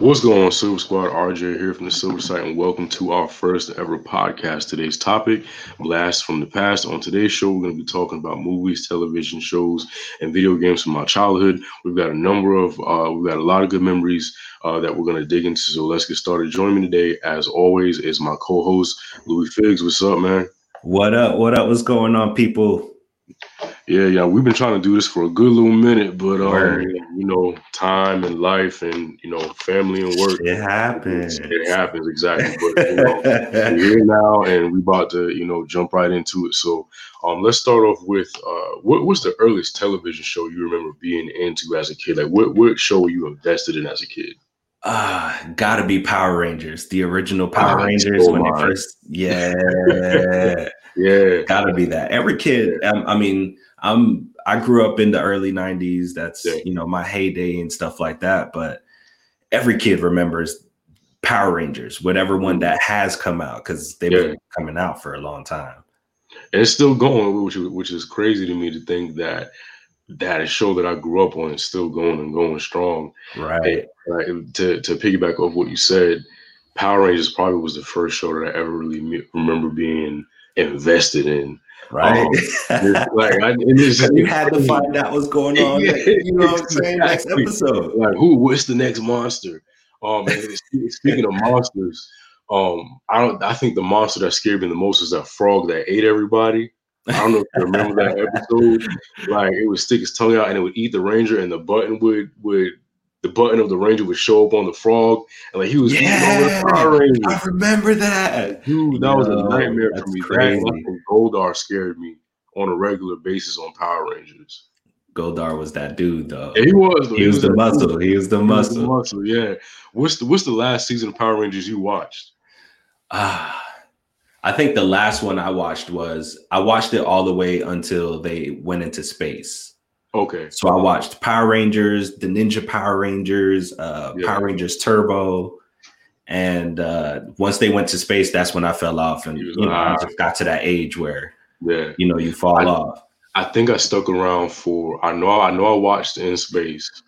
What's going on, Silver Squad? RJ here from the Silver Sight, and welcome to our first ever podcast. Today's topic, Blast from the Past. On today's show, we're going to be talking about movies, television shows, and video games from my childhood. We've got a number of, uh, we've got a lot of good memories uh, that we're going to dig into. So let's get started. Joining me today, as always, is my co-host Louis Figs. What's up, man? What up? What up? What's going on, people? Yeah, yeah, we've been trying to do this for a good little minute, but um, you know, time and life and you know, family and work. It happens. It happens exactly. But you know, we're here now, and we about to you know jump right into it. So, um, let's start off with uh, what was the earliest television show you remember being into as a kid? Like, what what show were you invested in as a kid? Uh, gotta be Power Rangers, the original Power oh, Rangers when they first, yeah, yeah, gotta be that. Every kid, um, I mean, I'm I grew up in the early 90s. That's yeah. you know my heyday and stuff like that. But every kid remembers Power Rangers, whatever one mm-hmm. that has come out, because they've yeah. been coming out for a long time. And it's still going, which which is crazy to me to think that that a show that I grew up on is still going and going strong. Right. And, to to piggyback off what you said, Power Rangers probably was the first show that I ever really remember being invested in right? Um, like I, you had to find out what's going on. Yeah, you know what I'm saying? Next episode, like who? What's the next monster? Um, speaking of monsters, um, I don't. I think the monster that scared me the most is that frog that ate everybody. I don't know if you remember that episode. Like it would stick its tongue out and it would eat the ranger, and the button would would the button of the ranger would show up on the frog, and like he was yeah, I remember that. Dude, that was a nightmare for me. Crazy. That Goldar scared me on a regular basis on Power Rangers. Goldar was that dude, though. Yeah, he was. He, he was, was the muscle. Dude. He was the muscle. Was the muscle. Yeah. What's the What's the last season of Power Rangers you watched? Ah. I think the last one I watched was I watched it all the way until they went into space. Okay. So I watched Power Rangers, the Ninja Power Rangers, uh, yeah. Power Rangers Turbo, and uh, once they went to space, that's when I fell off, and you know, I just got to that age where yeah, you know, you fall I, off. I think I stuck around for I know I know I watched In Space,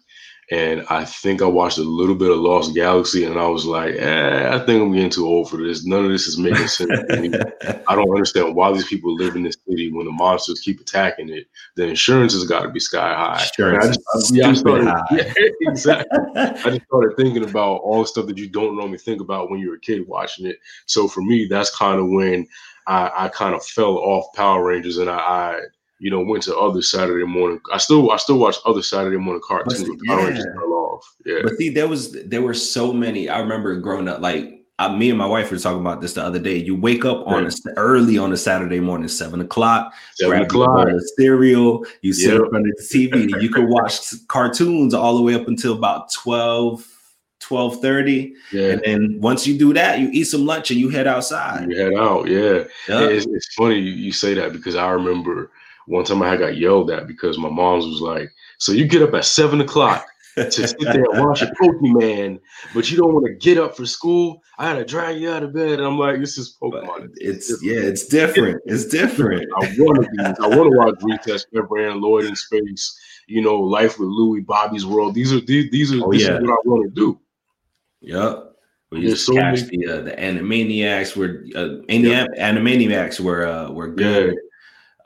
and I think I watched a little bit of Lost Galaxy, and I was like, eh, I think I'm getting too old for this. None of this is making sense to me. I don't understand why these people live in this city when the monsters keep attacking it. The insurance has got to be sky high. I just, I started, high. Yeah, exactly. I just started thinking about all the stuff that you don't normally think about when you're a kid watching it. So for me, that's kind of when I, I kind of fell off Power Rangers, and I, I you know, went to other Saturday morning. I still I still watch other Saturday morning cartoons. But, yeah. I just fell off. Yeah. But see, there was there were so many. I remember growing up, like uh, me and my wife were talking about this the other day. You wake up on a, early on a Saturday morning, seven o'clock, seven grab o'clock. a cereal, you sit yep. in front of the TV. you could watch cartoons all the way up until about 12, 12 30. Yeah. And then once you do that, you eat some lunch and you head outside. You head out, yeah. Yep. It's, it's funny you, you say that because I remember one time I got yelled at because my mom's was like, "So you get up at seven o'clock to sit there and watch a Pokemon, but you don't want to get up for school. I had to drag you out of bed." And I'm like, "This is Pokemon. It's, it's yeah, it's different. It's different. I want to be. I want to watch Recess, Pepper Ann Lloyd in Space. You know, Life with Louie, Bobby's World. These are these, these are oh, this yeah. is what I want to do. Yep. We used to catch the uh, the Animaniacs were uh, yeah. Animaniacs were uh, were good. Yeah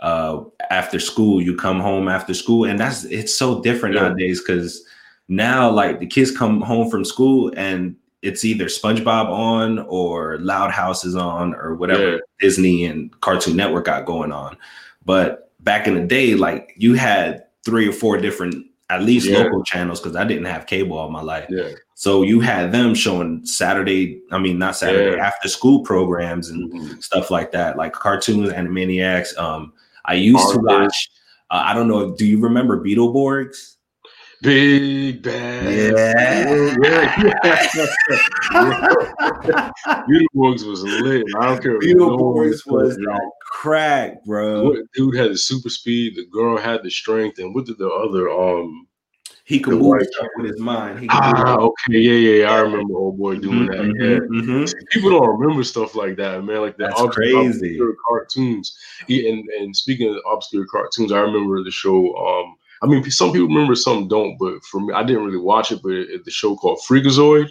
uh, after school. You come home after school, and that's it's so different yeah. nowadays because now like the kids come home from school and it's either SpongeBob on or Loud House is on or whatever yeah. Disney and Cartoon Network got going on. But back in the day, like you had three or four different at least yeah. local channels because I didn't have cable all my life. Yeah. So you had them showing Saturday, I mean not Saturday, yeah. after school programs and mm-hmm. stuff like that, like cartoons, Animaniacs. Um, I used to watch. Uh, I don't know. Do you remember Beetleborgs? Big bad. Yeah. Beetleborgs was lit. I don't care. Beetleborgs was like crack, bro. Dude had the super speed. The girl had the strength. And what did the other um he could move stuff with his mind. ah, okay, yeah, yeah, yeah, I remember old boy doing mm-hmm, that. Yeah. Mm-hmm. mm-hmm. People don't remember stuff like that, man. Like the obscure, obscure cartoons. And and speaking of obscure cartoons, I remember the show. Um, I mean, some people remember, some don't. But for me, I didn't really watch it. But it, the show called Freakazoid.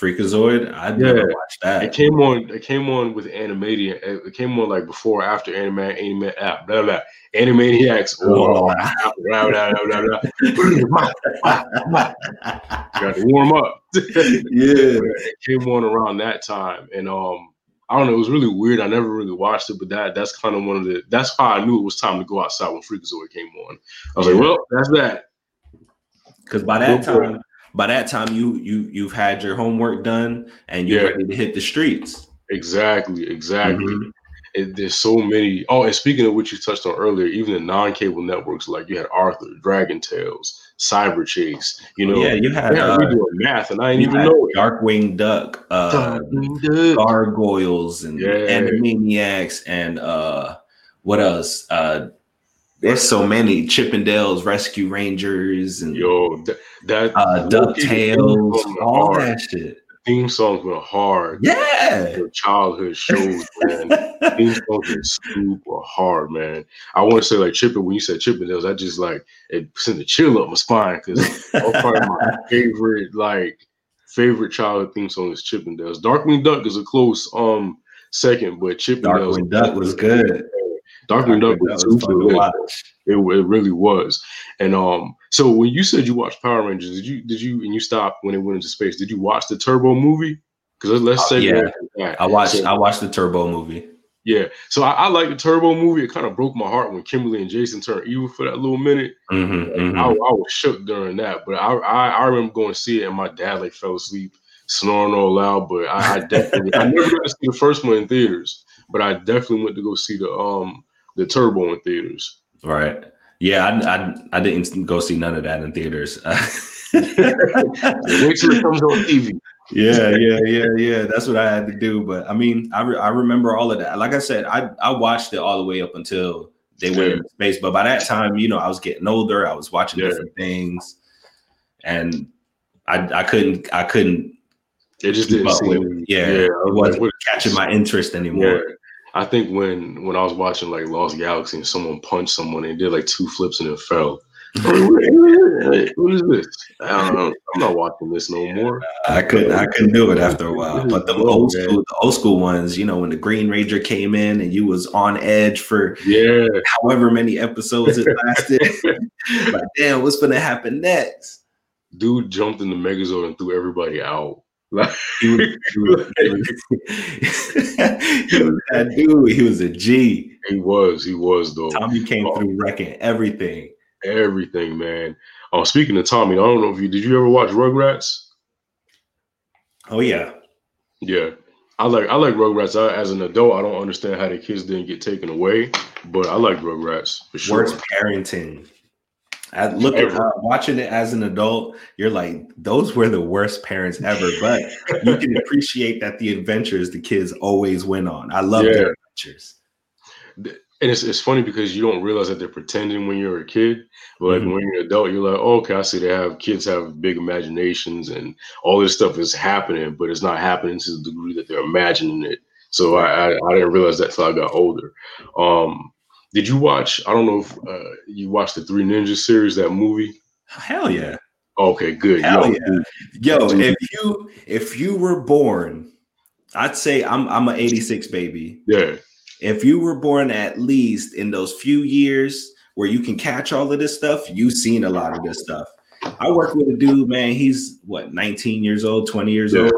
Freakazoid. I yeah. never watched that. It came on. It came on with Animania. It came on like before, after Anime, Anime, ah, blah blah. Animaniacs. Oh, blah, blah, blah, blah, Got to warm up. yeah, it came on around that time, and um, I don't know. It was really weird. I never really watched it, but that that's kind of one of the. That's how I knew it was time to go outside when Freakazoid came on. I was like, well, that's that. Because by that time, by that time you you you've had your homework done and you're yeah. ready to hit the streets. Exactly, exactly. Mm-hmm. It, there's so many. Oh, and speaking of what you touched on earlier, even the non-cable networks like you had Arthur, Dragon Tales, Cyber Chase. You know, yeah, you had yeah, uh, we doing math, and I didn't even know it. Darkwing Duck, uh, Darkwing Duck. Gargoyles, and yeah. Animaniacs, and uh, what else? Uh, there's so many Chippendales, Rescue Rangers, and yo, that, that uh, Ducktales, all hard. that shit. Theme songs were hard. Yeah, childhood shows, man. theme songs were super hard, man. I want to say like Chippendales. When you said Chippendales, I just like it sent a chill up my spine because part of my favorite like favorite childhood theme song is Chippendales. Darkwing Duck is a close um second, but Chippendales. Darkwing Duck was good. Darkwing Duck was super It, it really was. And um, so when you said you watched Power Rangers, did you did you and you stopped when it went into space? Did you watch the Turbo movie? Because let's say uh, yeah, I watched so, I watched the Turbo movie. Yeah, so I, I like the Turbo movie. It kind of broke my heart when Kimberly and Jason turned evil for that little minute. Mm-hmm, mm-hmm. I, I, was shook during that, but I, I, I remember going to see it, and my dad like fell asleep snoring all loud. But I, I definitely I never got to see the first one in theaters, but I definitely went to go see the um the Turbo in theaters. Right. Yeah, I, I, I didn't go see none of that in theaters. Wait till it comes on TV. Yeah, yeah, yeah, yeah. That's what I had to do. But I mean, I, re- I remember all of that. Like I said, I, I watched it all the way up until they went into space. But by that time, you know, I was getting older. I was watching yeah. different things, and I I couldn't I couldn't. It just didn't seem. Yeah, yeah, it wasn't catching my interest anymore. I think when when I was watching like Lost Galaxy and someone punched someone and did like two flips and it fell. what is this? I am I'm not watching this no more. I couldn't. I couldn't do it after a while. But the old school, the old school ones, you know, when the Green Ranger came in and you was on edge for yeah, however many episodes it lasted. like, damn, what's gonna happen next? Dude jumped in the Megazord and threw everybody out. Like, he, was, he, was, he, was, he was that dude. He was a G. He was. He was though. Tommy came oh, through wrecking everything. Everything, man. Oh, speaking of Tommy, I don't know if you did. You ever watch Rugrats? Oh yeah, yeah. I like I like Rugrats. I, as an adult, I don't understand how the kids didn't get taken away, but I like Rugrats for sure. Worst parenting. I look at uh, watching it as an adult, you're like, those were the worst parents ever. But you can appreciate that the adventures the kids always went on. I love yeah. their adventures. And it's, it's funny because you don't realize that they're pretending when you're a kid, but mm-hmm. when you're an adult, you're like, oh, okay, I see they have kids have big imaginations and all this stuff is happening, but it's not happening to the degree that they're imagining it. So I, I, I didn't realize that till I got older. Um, did you watch? I don't know if uh, you watched the Three Ninjas series, that movie. Hell yeah. Okay, good. Hell Yo, yeah. Yo, if you if you were born, I'd say I'm I'm an 86 baby. Yeah. If you were born at least in those few years where you can catch all of this stuff, you've seen a lot of this stuff. I work with a dude, man. He's what 19 years old, 20 years yeah. old.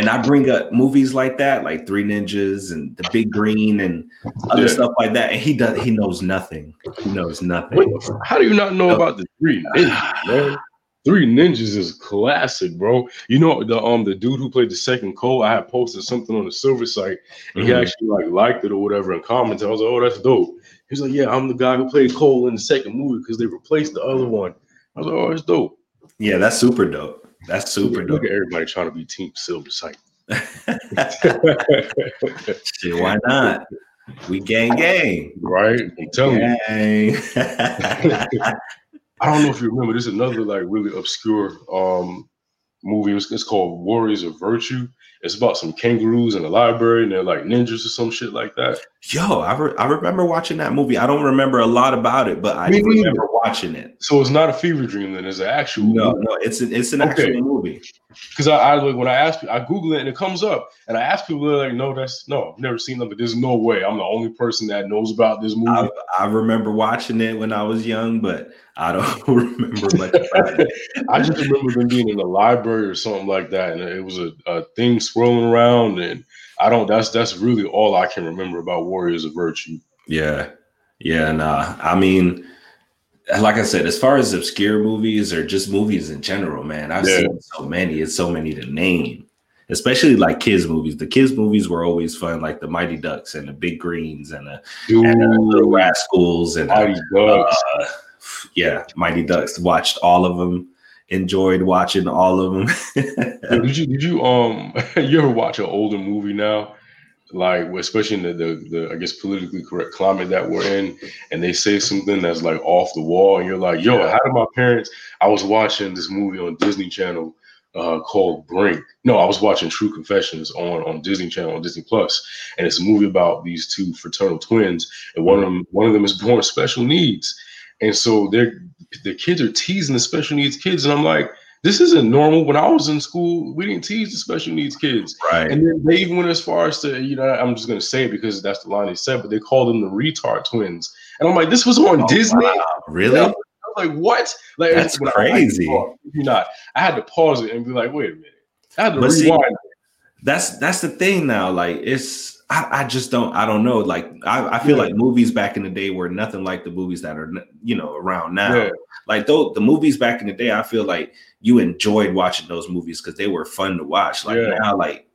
And I bring up movies like that, like Three Ninjas and The Big Green and other yeah. stuff like that. And he does he knows nothing. He knows nothing. Wait, how do you not know about the Three Ninjas, man? Three Ninjas is classic, bro. You know the um the dude who played the second Cole. I had posted something on the Silver Sight, and mm-hmm. he actually like liked it or whatever and commented. I was like, "Oh, that's dope." He's like, "Yeah, I'm the guy who played Cole in the second movie because they replaced the other one." I was like, "Oh, that's dope." Yeah, that's super dope. That's super Look at everybody trying to be Team Silver Sight. Shit, why not? We gang gang. Right? I'm telling gang. you. I don't know if you remember, this is another like really obscure um movie. It's, it's called Warriors of Virtue. It's about some kangaroos in a library and they're like ninjas or some shit like that. Yo, I, re- I remember watching that movie. I don't remember a lot about it, but I Me remember watching it. So it's not a fever dream then, it's an actual No, movie. no, it's an it's an okay. actual movie. Because I, I like when I ask I Google it and it comes up and I ask people, they're like, no, that's no, I've never seen them, but there's no way. I'm the only person that knows about this movie. I, I remember watching it when I was young, but I don't remember much about it. I just remember them being in the library or something like that, and it was a, a thing swirling around, and I don't. That's that's really all I can remember about Warriors of Virtue. Yeah, yeah. Nah, I mean, like I said, as far as obscure movies or just movies in general, man, I've yeah. seen so many. It's so many to name especially like kids movies. The kids movies were always fun, like the Mighty Ducks and the Big Greens and the, and the Little Rascals and Mighty Ducks. Uh, yeah, Mighty Ducks. Watched all of them. Enjoyed watching all of them. did you did you um you ever watch an older movie now? Like especially in the, the, the I guess politically correct climate that we're in, and they say something that's like off the wall, and you're like, "Yo, how did my parents?" I was watching this movie on Disney Channel uh, called Brink. No, I was watching True Confessions on on Disney Channel on Disney Plus, and it's a movie about these two fraternal twins, and one of them one of them is born special needs, and so they're the kids are teasing the special needs kids, and I'm like, this isn't normal. When I was in school, we didn't tease the special needs kids, right? And then they even went as far as to, you know, I'm just gonna say it because that's the line they said, but they called them the retard twins, and I'm like, this was on oh, Disney, wow. really? Yeah. like, what? Like that's crazy. you're not. I had to pause it and be like, wait a minute. I had to but rewind. See, that's that's the thing now. Like it's I, I, just don't I don't know. Like I, I feel yeah. like movies back in the day were nothing like the movies that are you know around now. Yeah. Like though the movies back in the day, I feel like you enjoyed watching those movies because they were fun to watch. Like yeah. now, like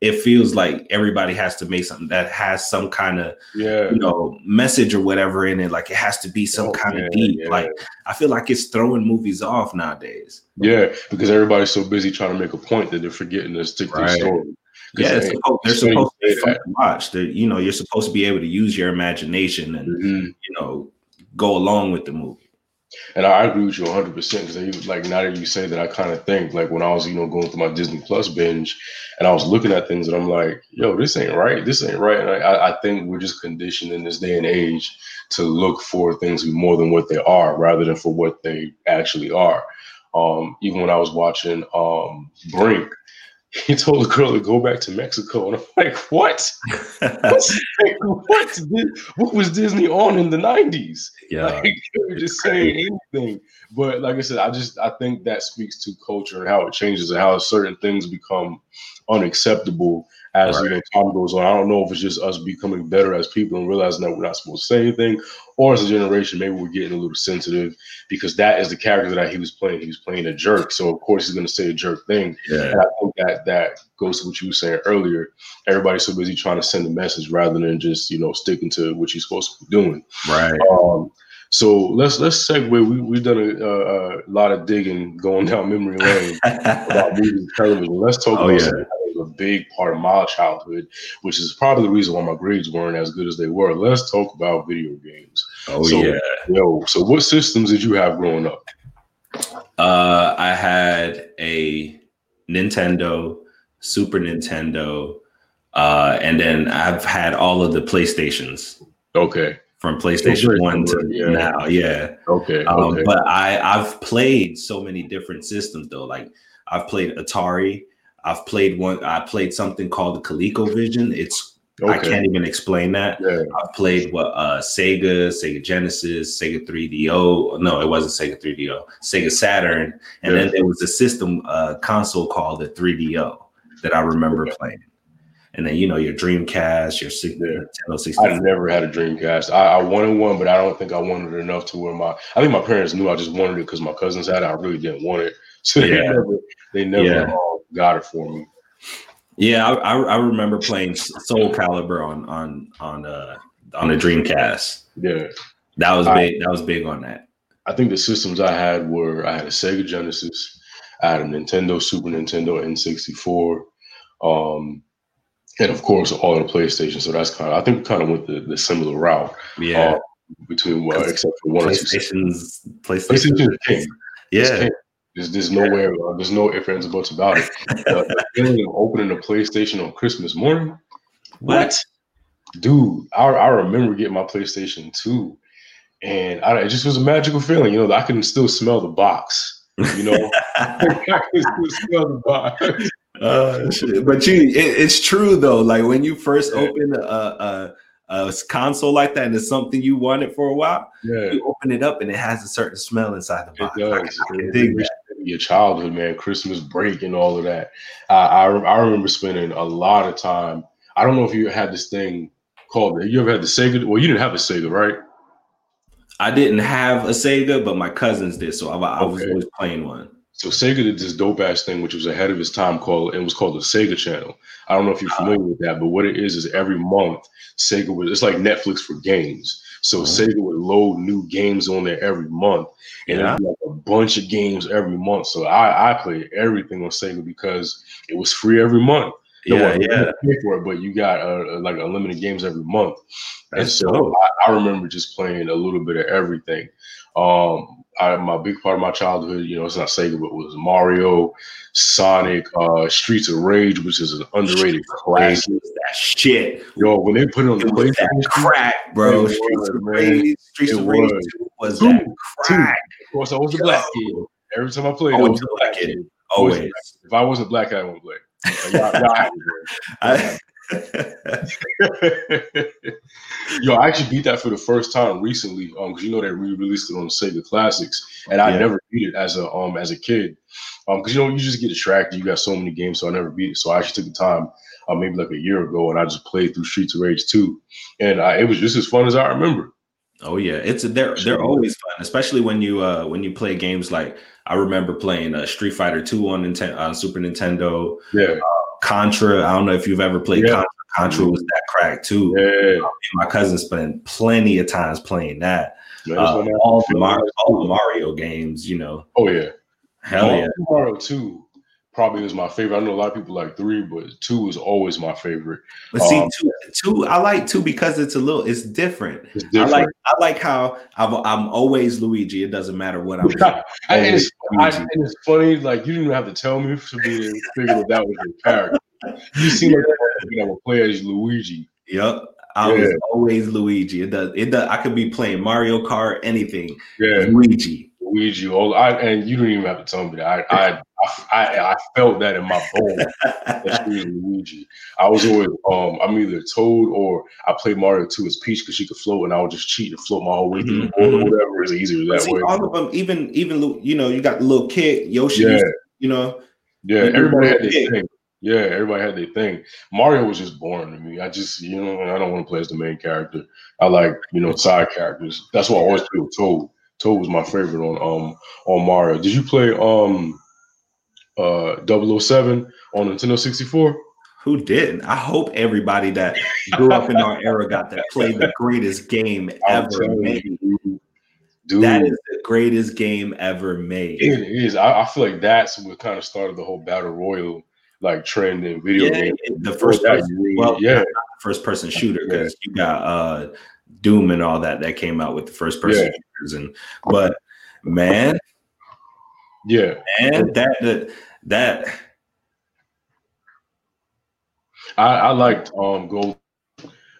it feels like everybody has to make something that has some kind of yeah. you know message or whatever in it. Like it has to be some oh, kind of deep. Like I feel like it's throwing movies off nowadays. Yeah, because everybody's so busy trying to make a point that they're forgetting to stick right. their story. Yeah, supposed, they're supposed to be fun to watch. They're, you know, you're supposed to be able to use your imagination and mm-hmm. you know go along with the movie. And I agree with you 100 percent because like now that you say that, I kind of think like when I was you know going through my Disney Plus binge, and I was looking at things and I'm like, yo, this ain't right. This ain't right. And I, I think we're just conditioned in this day and age to look for things more than what they are, rather than for what they actually are. Um, even when I was watching um, Brink, he told the girl to go back to Mexico. And I'm like, what? like, what? What was Disney on in the 90s? Yeah. Like, they just saying anything. But like I said, I just I think that speaks to culture and how it changes and how certain things become unacceptable as right. you know time goes on. I don't know if it's just us becoming better as people and realizing that we're not supposed to say anything, or as a generation, maybe we're getting a little sensitive because that is the character that he was playing. He was playing a jerk, so of course he's going to say a jerk thing. Yeah. And I think that that goes to what you were saying earlier. Everybody's so busy trying to send a message rather than just you know sticking to what you're supposed to be doing. Right. Um, so let's let's segue. We we've done a, a, a lot of digging going down memory lane about movies and television. Let's talk oh, about yeah a big part of my childhood, which is probably the reason why my grades weren't as good as they were. Let's talk about video games. Oh so, yeah, yo. So what systems did you have growing up? Uh, I had a Nintendo, Super Nintendo, uh, and then I've had all of the PlayStations. Okay. From PlayStation One to yeah. now, yeah. Okay. Um, okay. But I I've played so many different systems though. Like I've played Atari, I've played one. I played something called the ColecoVision. It's okay. I can't even explain that. Yeah. I played what uh, Sega, Sega Genesis, Sega 3DO. No, it wasn't Sega 3DO. Sega Saturn, and yeah. then there was a system uh, console called the 3DO that I remember playing. And then you know your Dreamcast, your. Nintendo 64. I never had a Dreamcast. I, I, wanted one, but I don't think I wanted it enough to where my. I think my parents knew I just wanted it because my cousins had it. I really didn't want it, so they never, they never yeah. Um, got it for me. Yeah, I, I, remember playing Soul Calibur on on on uh on the Dreamcast. Yeah, that was big. I, that was big on that. I think the systems I had were I had a Sega Genesis, I had a Nintendo, Super Nintendo, N64, um, and of course all the PlayStation. So that's kind of I think kind of went the, the similar route. Yeah. Uh, between well, except for one PlayStation's PlayStation. PlayStation king. Yeah. There's, there's nowhere, uh, there's no ifs, ands, or buts about it. Uh, the feeling of opening a PlayStation on Christmas morning. What? Dude, I, I remember getting my PlayStation 2 and I, it just was a magical feeling. You know, I can still smell the box. You know, I can still smell the box. Uh, but you, it, it's true though. Like when you first yeah. open a, a, a, console like that, and it's something you wanted for a while. Yeah. you open it up and it has a certain smell inside the box. It does. I, I dig that. Your childhood, man, Christmas break and all of that. I, I I remember spending a lot of time. I don't know if you had this thing called. You ever had the Sega? Well, you didn't have a Sega, right? I didn't have a Sega, but my cousins did, so I, I okay. was always playing one. So Sega did this dope ass thing, which was ahead of its time, called it was called the Sega Channel. I don't know if you're uh-huh. familiar with that, but what it is is every month Sega was it's like Netflix for games. So mm-hmm. Sega would load new games on there every month, and yeah. like a bunch of games every month. So I I played everything on Sega because it was free every month. yeah, yeah. Pay for it, but you got uh, like unlimited games every month. That's and so I, I, remember just playing a little bit of everything. Um, I, my big part of my childhood, you know, it's not Sega, but it was Mario, Sonic, uh, Streets of Rage, which is an underrated classic. That shit, yo, when they put it on the play, that crack, bro. Streets was, of Rage, Streets of Rage was, was that crack. Of course, I was a black kid. Every time I played, I was a black kid. Always. If I wasn't black, I wouldn't play. Like, y'all, y'all I, Yo, I actually beat that for the first time recently. Um, because you know they re-released it on Sega Classics, and I yeah. never beat it as a um as a kid. Um, because you know you just get distracted. You got so many games, so I never beat it. So I actually took the time, uh, maybe like a year ago, and I just played through Streets of Rage 2, and uh, it was just as fun as I remember. Oh yeah, it's they're they're always fun, especially when you uh when you play games like I remember playing uh, Street Fighter 2 on Nintendo on Super Nintendo. Yeah. Uh, Contra. I don't know if you've ever played yeah. Contra. Contra was that crack too. Yeah. my cousin spent plenty of times playing that. Uh, all, the Mario, all the Mario games, you know. Oh yeah. Hell yeah. Mario 2 probably was my favorite. I know a lot of people like three, but two is always my favorite. But see, um, two, two, I like two because it's a little, it's different. It's different. I like, I like how I'm, I'm always Luigi. It doesn't matter what I'm. and, it's, I, and, it's, funny, like you didn't even have to tell me to be to figure that that was your character. You seem like you know, play as Luigi. Yep. I yeah. was always Luigi. It does. It does. I could be playing Mario Kart, anything. Yeah, Luigi. Luigi. Oh, I and you didn't even have to tell me that. I I I, I felt that in my bones. that she was Luigi. I was always um I'm either Toad or I played Mario 2 as Peach because she could float and I would just cheat and float my whole way through mm-hmm. or whatever. It's easier that See, way. All of them, even even you know, you got the little kid Yoshi. Yeah. You know. Yeah, everybody had their thing. Yeah, everybody had their thing. Mario was just boring to me. I just, you know, I don't want to play as the main character. I like, you know, side characters. That's why I always feel with Toad. Was my favorite on um on Mario. Did you play um uh 007 on Nintendo 64? Who didn't? I hope everybody that grew up in our era got to play the greatest game ever made. Dude, that is the greatest game ever made. It is. I, I, feel like that's what kind of started the whole battle royal like trend in video yeah, games. The first person, well, yeah, first person shooter because yeah. you got uh Doom and all that that came out with the first person yeah. shooters and but man, yeah, and that that that I, I liked um Gold.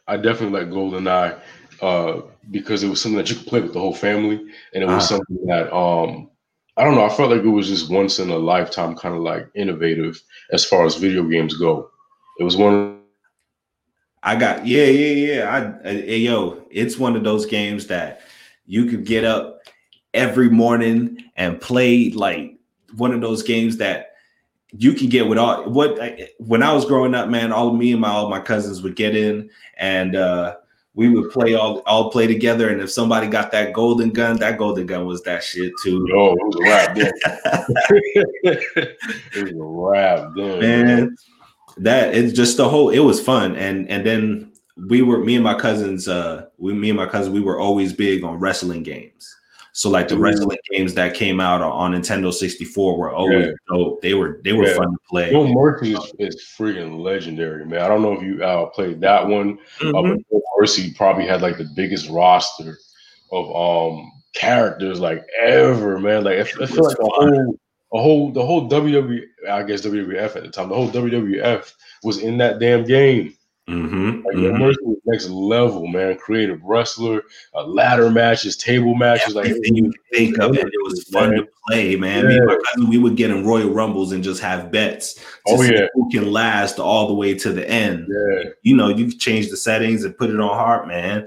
I definitely like Golden Eye uh, because it was something that you could play with the whole family, and it was uh, something that um I don't know. I felt like it was just once in a lifetime, kind of like innovative as far as video games go. It was one. I got yeah, yeah, yeah. I, I yo, it's one of those games that you could get up every morning and play like one of those games that you can get with all what when I was growing up, man, all of me and my all my cousins would get in and uh we would play all all play together. And if somebody got that golden gun, that golden gun was that shit too. Oh, it was a rap it was a rap then. Man, that it's just the whole it was fun. And and then we were me and my cousins, uh we me and my cousins, we were always big on wrestling games. So like the wrestling games that came out on Nintendo 64 were always yeah. dope. They were they were yeah. fun to play. No Mercy is, is, freaking legendary, man. I don't know if you uh, played that one, uh, mm-hmm. uh, but Mercy probably had like the biggest roster of um characters like ever, man. Like I, I feel like a whole a whole the whole WWE, I guess WWF at the time, the whole WWF was in that damn game. Mm-hmm, like mm-hmm. Mercy was next level, man. Creative wrestler, uh, ladder matches, table matches, Everything like you think of it. It was fun man. to play, man. Yeah. Me cousin, we would get in Royal Rumbles and just have bets. oh yeah, who can last all the way to the end? Yeah, you know, you change the settings and put it on hard, man.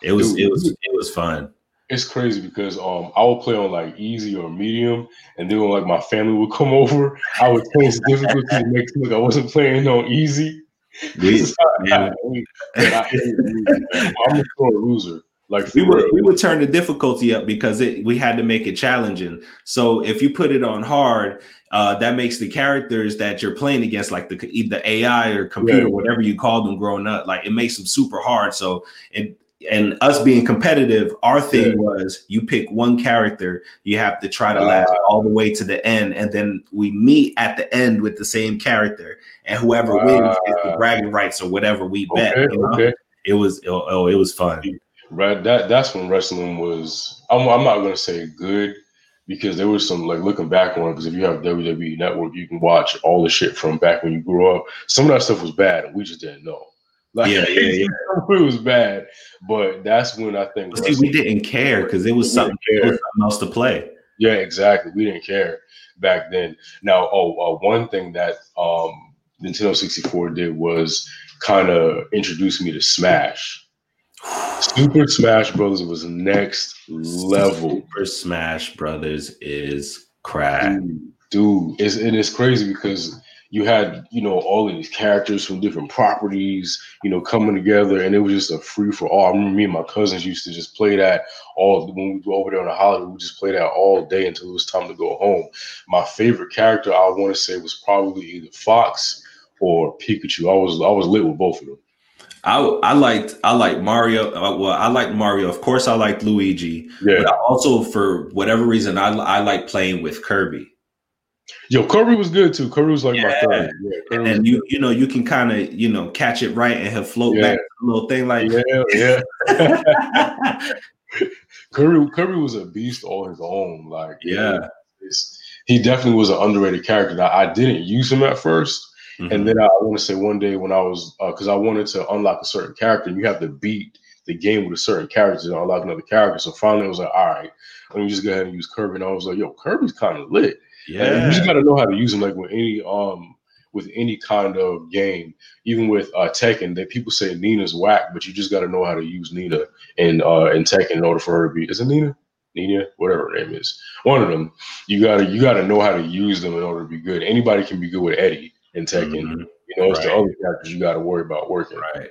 It was Dude, it was it was fun. It's crazy because um I would play on like easy or medium, and then when like my family would come over, I would change the difficulty to make look I wasn't playing on easy. We, I'm a sore loser. Like we would we would turn the difficulty up because it we had to make it challenging. So if you put it on hard, uh, that makes the characters that you're playing against, like the the AI or computer, yeah. whatever you call them growing up, like it makes them super hard. So it and us being competitive, our thing yeah. was you pick one character, you have to try to last all the way to the end, and then we meet at the end with the same character, and whoever wins gets the bragging rights or whatever we bet. Okay, you know? okay. It was oh, oh, it was fun. Right, that that's when wrestling was. I'm, I'm not gonna say good because there was some like looking back on it. Because if you have WWE Network, you can watch all the shit from back when you grew up. Some of that stuff was bad, and we just didn't know. Like, yeah, yeah, yeah. it was bad, but that's when I think. See, we didn't care because it was something, it was something else to play. Yeah, exactly. We didn't care back then. Now, oh, uh, one thing that um, Nintendo 64 did was kind of introduce me to Smash. Super Smash Brothers was next level. Super Smash Brothers is crack. Dude, dude it's, it is crazy because you had you know all of these characters from different properties you know coming together and it was just a free for all i remember me and my cousins used to just play that all when we go over there on a holiday we just play that all day until it was time to go home my favorite character i want to say was probably either fox or pikachu i was i was lit with both of them I, I liked I like Mario. Uh, well, I like Mario. Of course, I like Luigi. Yeah. But I also, for whatever reason, I I like playing with Kirby. Yo, Kirby was good too. Kirby was like yeah. my third. Yeah, and then you you know you can kind of you know catch it right and he'll float yeah. back a little thing like yeah yeah. Kirby Kirby was a beast all his own. Like yeah, he definitely was an underrated character. I, I didn't use him at 1st mm-hmm. and then I, I want to say one day when I was because uh, I wanted to unlock a certain character, you have to beat the game with a certain character to unlock another character. So finally, I was like, all right, let me just go ahead and use Kirby. And I was like, yo, Kirby's kind of lit. Yeah, you just got to know how to use them. Like with any um with any kind of game, even with uh, Tekken, that people say Nina's whack, but you just got to know how to use Nina in uh in Tekken in order for her to be. Is it Nina? Nina, whatever her name is, one of them. You gotta you gotta know how to use them in order to be good. Anybody can be good with Eddie in Tekken. Mm-hmm. You know, it's right. the other characters you got to worry about working. Right.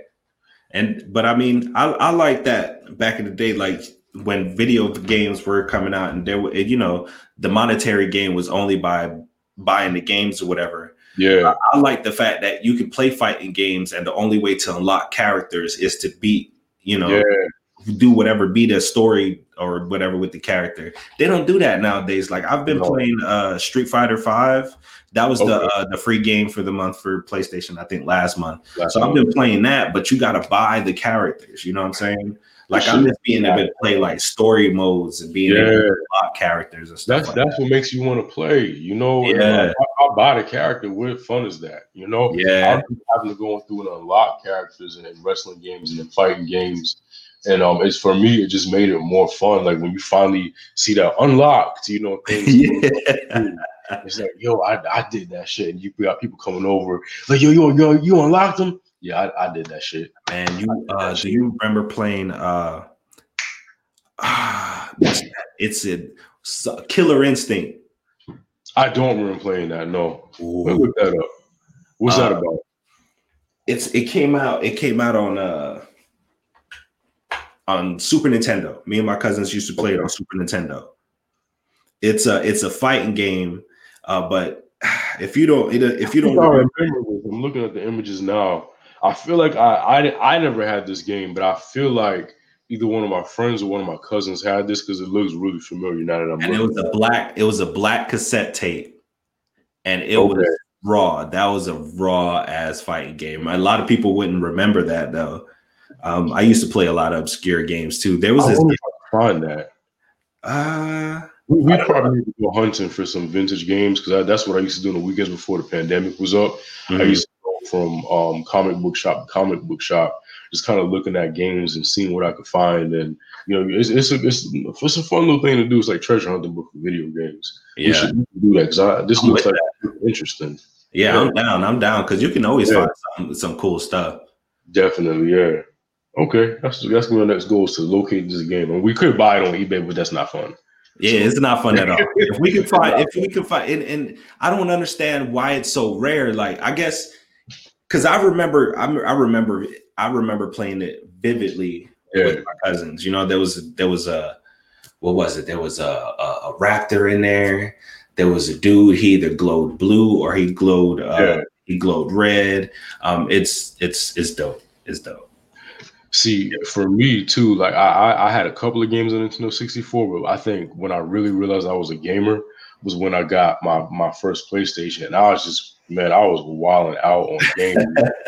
And but I mean, I I like that back in the day, like when video games were coming out and there were you know the monetary game was only by buying the games or whatever yeah I, I, like the fact that you can play fighting games and the only way to unlock characters is to beat you know yeah. do whatever beat a story or whatever with the character they don't do that nowadays like i've been no. playing uh street fighter 5 that was okay. the uh, the free game for the month for PlayStation, I think last month. Last so month. I've been playing that, but you got to buy the characters. You know what I'm saying? Like I'm just being able to play like story modes and being yeah. able to unlock characters and stuff. That's like that's that. what makes you want to play. You know, yeah. I, I buy the character. What fun is that? You know, yeah. I'm having to go through and unlock characters and wrestling games and in fighting games. And um, it's for me, it just made it more fun. Like when you finally see that unlocked, you know, things. yeah. It's like, yo, I, I did that shit, and you got people coming over, like, yo, yo, yo, you unlocked them. Yeah, I, I did that shit. Man, you uh, do you remember playing uh it's a, killer instinct. I don't remember playing that. No, look that up. What's uh, that about? It's it came out. It came out on uh on Super Nintendo. Me and my cousins used to play it on Super Nintendo. It's a it's a fighting game, uh, but if you don't if you don't remember, I'm looking at the images now. I feel like I, I I never had this game, but I feel like either one of my friends or one of my cousins had this because it looks really familiar now that I'm. And it was a black. It was a black cassette tape, and it okay. was raw. That was a raw ass fighting game. A lot of people wouldn't remember that though. Um, I used to play a lot of obscure games too. There was I this. Find that. Uh, We, we probably need to go hunting for some vintage games because that's what I used to do in the weekends before the pandemic was up. Mm-hmm. I used to go from um, comic book shop to comic book shop, just kind of looking at games and seeing what I could find. And you know, it's it's a, it's, it's a fun little thing to do. It's like treasure hunting book for video games. Yeah, we should do that because this I'm looks like interesting. Yeah, yeah, I'm down. I'm down because you can always yeah. find some some cool stuff. Definitely, yeah. Okay, that's that's my next goal is to locate this game, and we could buy it on eBay, but that's not fun. Yeah, it's not fun at all. if we can find, if we can find, and, and, I don't understand why it's so rare. Like, I guess because I remember, I, I remember, I remember playing it vividly yeah. with my cousins. You know, there was there was a what was it? There was a, a, a raptor in there. There was a dude. He either glowed blue or he glowed uh, yeah. he glowed red. Um, it's it's it's dope. It's dope. See, for me too, like I, I had a couple of games on Nintendo 64, but I think when I really realized I was a gamer was when I got my my first PlayStation. And I was just man, I was wilding out on games.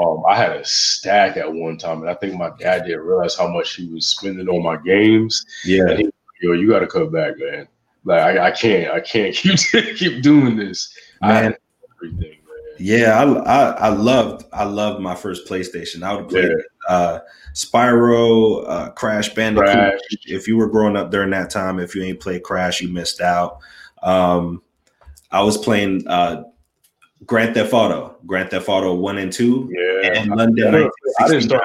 um, I had a stack at one time, and I think my dad didn't realize how much he was spending on my games. Yeah, he, yo, you got to cut back, man. Like I, I, can't, I can't keep keep doing this. Man. everything. Yeah, I, I, I loved I loved my first PlayStation. I would play yeah. uh, Spyro, uh, Crash Bandicoot. Crash. If you were growing up during that time, if you ain't played Crash, you missed out. Um, I was playing uh, Grand Theft Auto, Grand Theft Auto One and Two, yeah. and London. I didn't start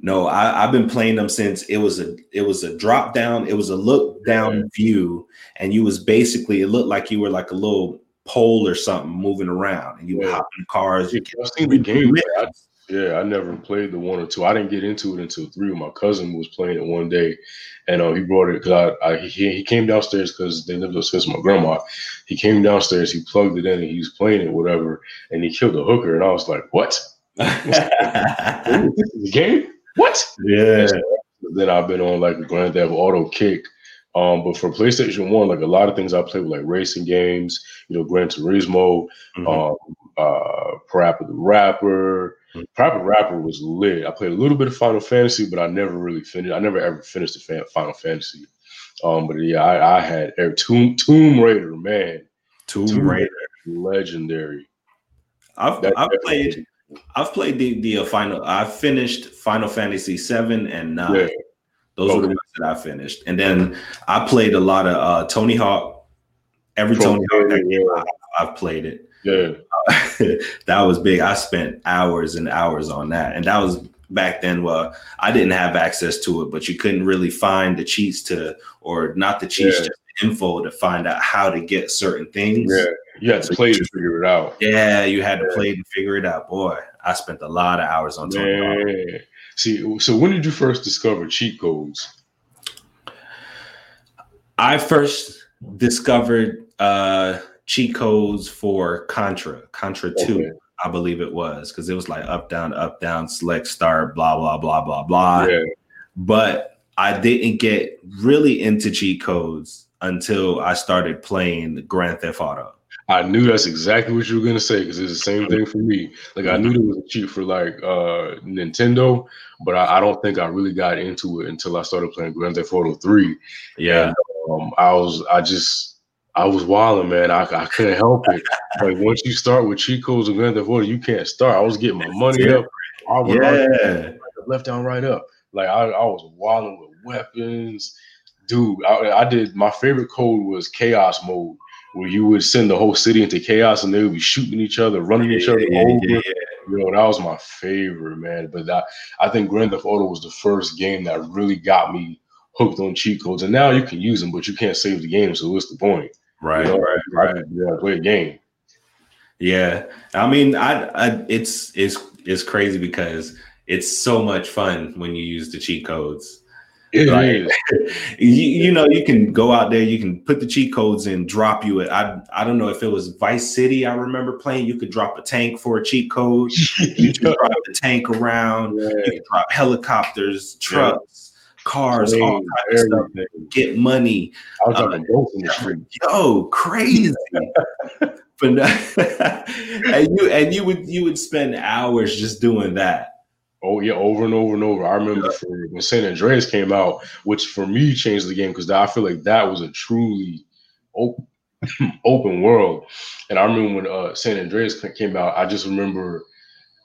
No, I, have been playing them since it was a it was a drop down, it was a look down yeah. view, and you was basically it looked like you were like a little pole or something moving around, and you yeah. hop in cars. Yeah, I've seen the game. Yeah, I never played the one or two. I didn't get into it until three. My cousin was playing it one day, and uh, he brought it because I, I, he, he came downstairs because they lived upstairs with my grandma. He came downstairs, he plugged it in, and he was playing it, whatever, and he killed a hooker. And I was like, "What? this is a game? What?" Yeah. then I've been on like a Grand Theft Auto kick um, but for PlayStation One, like a lot of things I play with like racing games, you know, Gran Turismo, mm-hmm. um, uh, Parappa the Rapper. Mm-hmm. Parappa the Rapper was lit. I played a little bit of Final Fantasy, but I never really finished. I never ever finished the Final Fantasy. Um, but yeah, I, I had Tomb Tomb Raider, man. Tomb, Tomb Raider, legendary. I've I've played I've played the the uh, final. I finished Final Fantasy seven and nine. Yeah. Those okay. were the ones that I finished. And then I played a lot of uh, Tony Hawk. Every Tony Hawk that game, I, have played it. Yeah. That was big. I spent hours and hours on that. And that was back then well i didn't have access to it but you couldn't really find the cheats to or not the cheats yeah. just the info to find out how to get certain things yeah you had to play to figure it out yeah you had to play to figure it out boy i spent a lot of hours on Hawk. See, so when did you first discover cheat codes? I first discovered uh, cheat codes for Contra, Contra okay. 2, I believe it was, because it was like up, down, up, down, select, start, blah, blah, blah, blah, blah. Yeah. But I didn't get really into cheat codes until I started playing Grand Theft Auto. I knew that's exactly what you were gonna say because it's the same thing for me. Like I knew there was a cheat for like uh Nintendo, but I, I, don't think I really got into it until I started playing Grand Theft Auto Three. Yeah, and, um, I was I just I was wilding, man. I, I couldn't help it. like once you start with cheat codes and Grand Theft Auto, you can't start. I was getting my money up. I was yeah. left down, right up. Like I, I was wilding with weapons, dude. I, I did my favorite code was chaos mode where you would send the whole city into chaos and they would be shooting each other, running yeah, each other yeah, over. Yeah, you know, that was my favorite, man. But that, I think Grand Theft Auto was the first game that really got me hooked on cheat codes. And now you can use them, but you can't save the game. So what's the point? Right, you know, right, right. Yeah, play a game. Yeah, I mean, I, I, it's it's it's crazy because it's so much fun when you use the cheat codes. Like, you, you know, you can go out there, you can put the cheat codes in, drop you it. I I don't know if it was Vice City. I remember playing. You could drop a tank for a cheat code. you could drop the tank around. Yeah. You could drop helicopters, trucks, yeah. Cars, all kinds of stuff. Get money. I was in the street. Yo, crazy. but and you and you would you would spend hours just doing that Oh yeah, over and over and over. I remember yeah. when San Andreas came out, which for me changed the game because I feel like that was a truly open, open world. And I remember when uh, San Andreas came out, I just remember,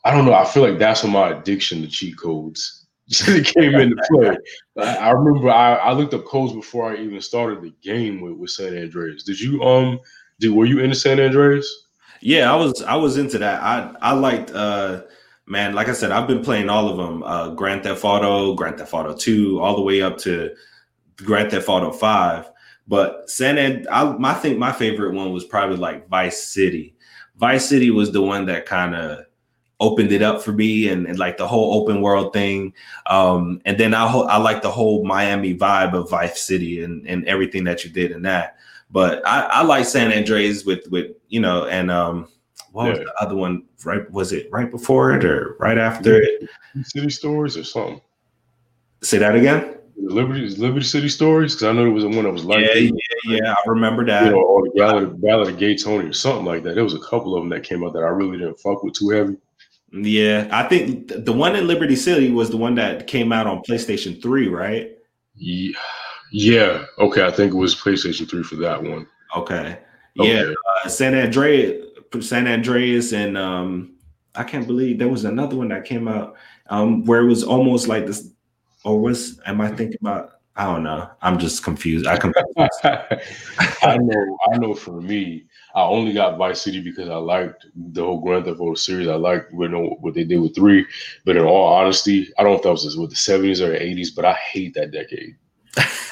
I don't know, I feel like that's when my addiction to cheat codes came into play. I, I remember I, I, looked up codes before I even started the game with, with San Andreas. Did you um did were you into San Andreas? Yeah, I was I was into that. I I liked uh man, like I said, I've been playing all of them. Uh Grand Theft Auto, Grand Theft Auto 2, all the way up to Grand Theft Auto 5. But San and I, I think my favorite one was probably like Vice City. Vice City was the one that kind of opened it up for me and, and, like the whole open world thing. Um, and then I, I like the whole Miami vibe of Vice City and, and everything that you did in that. But I, I like San Andreas with with you know and um what yeah. was the other one right was it right before it or right after it? City Stories or something. Say that again. Liberty Liberty City Stories because I know there was the one that was like yeah, yeah, yeah, I remember that. You know, or the Ballad, Ballad of Gay Tony or something like that. There was a couple of them that came out that I really didn't fuck with too heavy. Yeah, I think the one in Liberty City was the one that came out on PlayStation 3, right? Yeah. Yeah. Okay. I think it was PlayStation 3 for that one. Okay. Yeah. Okay. Uh, San Andreas, San Andreas, and um, I can't believe there was another one that came out um, where it was almost like this. Or was am I thinking about? I don't know. I'm just confused. I confused. I know. I know. For me, I only got Vice City because I liked the whole Grand Theft Auto series. I liked you know, what they did with three. But in all honesty, I don't know if that was with the 70s or the 80s, but I hate that decade.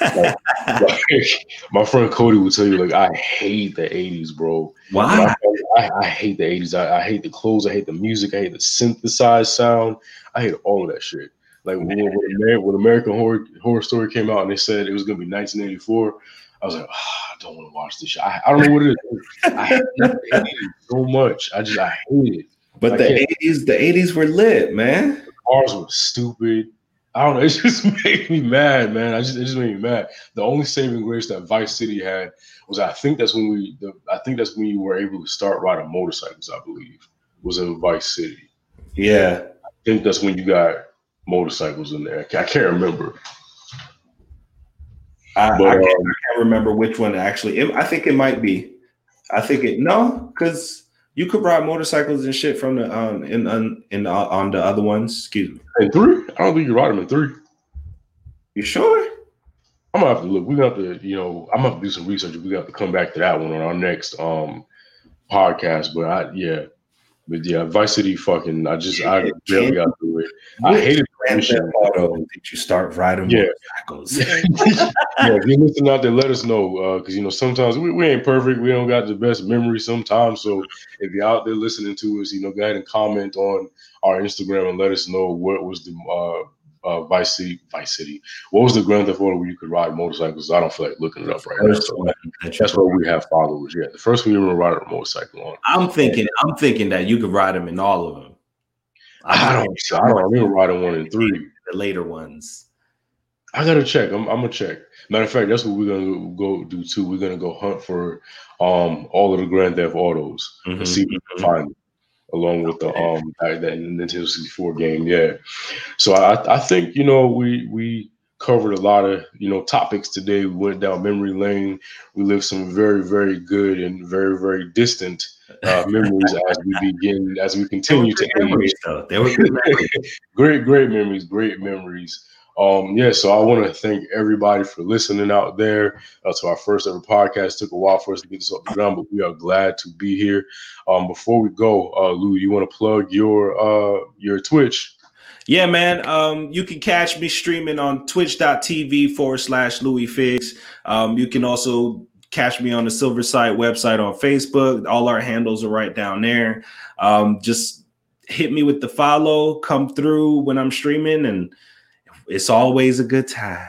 like, like, my friend Cody would tell you, like, I hate the 80s, bro. Why? I, I, hate the 80s. I, I, hate the clothes. I hate the music. I hate the synthesized sound. I hate all of that shit. Like when, when, when American Horror, Horror Story came out and they said it was going to be 1984, I was like, oh, I don't want to watch this. Shit. I, I don't know what it is. I hate it so much. I just I hate it. But I the eighties, the eighties were lit, man. The cars were stupid. I don't know. It just made me mad, man. I just it just made me mad. The only saving grace that Vice City had was I think that's when we the, I think that's when you were able to start riding motorcycles. I believe was in Vice City. Yeah, I think that's when you got motorcycles in there. I can't remember. I, but, I, can't, um, can't, remember which one actually. It, I think it might be. I think it no, because you could ride motorcycles and shit from the um in in, in uh, on the other ones. Excuse me. In three, I don't think you ride them in three. You sure? I'm gonna have to look. We got to, you know, I'm gonna have to do some research. We got to come back to that one on our next um podcast. But I, yeah, but yeah, Vice City fucking. I just I barely got through it. I hated Grand Theft Auto. Did you start riding yeah. motorcycles? yeah, if you listen out there, let us know because uh, you know sometimes we, we ain't perfect. We don't got the best memory sometimes. So if you're out there listening to us, you know, go ahead and comment on our Instagram and let us know what was the uh, uh, Vice City, Vice City. What was the Grand Theft Auto where you could ride motorcycles? I don't feel like looking it up right now. So that's where we have followers. Yeah, the first one you ever ride a motorcycle on. I'm thinking, I'm thinking that you could ride them in all of them. I, don't. Know. I don't. remember riding one in three. The later ones. I gotta check. I'm, I'm gonna check. Matter of fact, that's what we're gonna go do too. We're gonna go hunt for um all of the Grand Theft Autos mm-hmm. and see if we can mm-hmm. find them along with the um that, that Nintendo 64 game. Yeah. So I I think you know we we covered a lot of you know topics today. We went down memory lane. We lived some very very good and very very distant uh, memories as we begin as we continue to memories. Though. They were great great memories. Great memories. Um, yeah, so I want to thank everybody for listening out there uh, to our first ever podcast. It took a while for us to get this off the ground, but we are glad to be here. Um, before we go, uh, Lou, you want to plug your uh, your Twitch? Yeah, man. Um, you can catch me streaming on twitch.tv forward slash Loufigs. Um, you can also catch me on the Silver Sight website on Facebook. All our handles are right down there. Um, just hit me with the follow, come through when I'm streaming, and it's always a good time.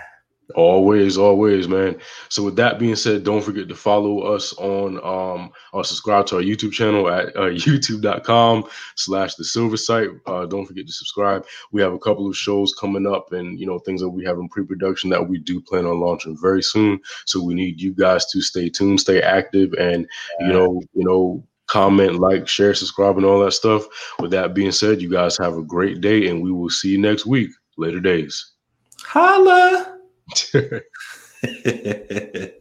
Always, always, man. So with that being said, don't forget to follow us on um or subscribe to our YouTube channel at uh, youtube.com slash the silver sight. Uh, don't forget to subscribe. We have a couple of shows coming up and you know things that we have in pre-production that we do plan on launching very soon. So we need you guys to stay tuned, stay active, and you know, you know, comment, like, share, subscribe, and all that stuff. With that being said, you guys have a great day, and we will see you next week. Later days. Holla.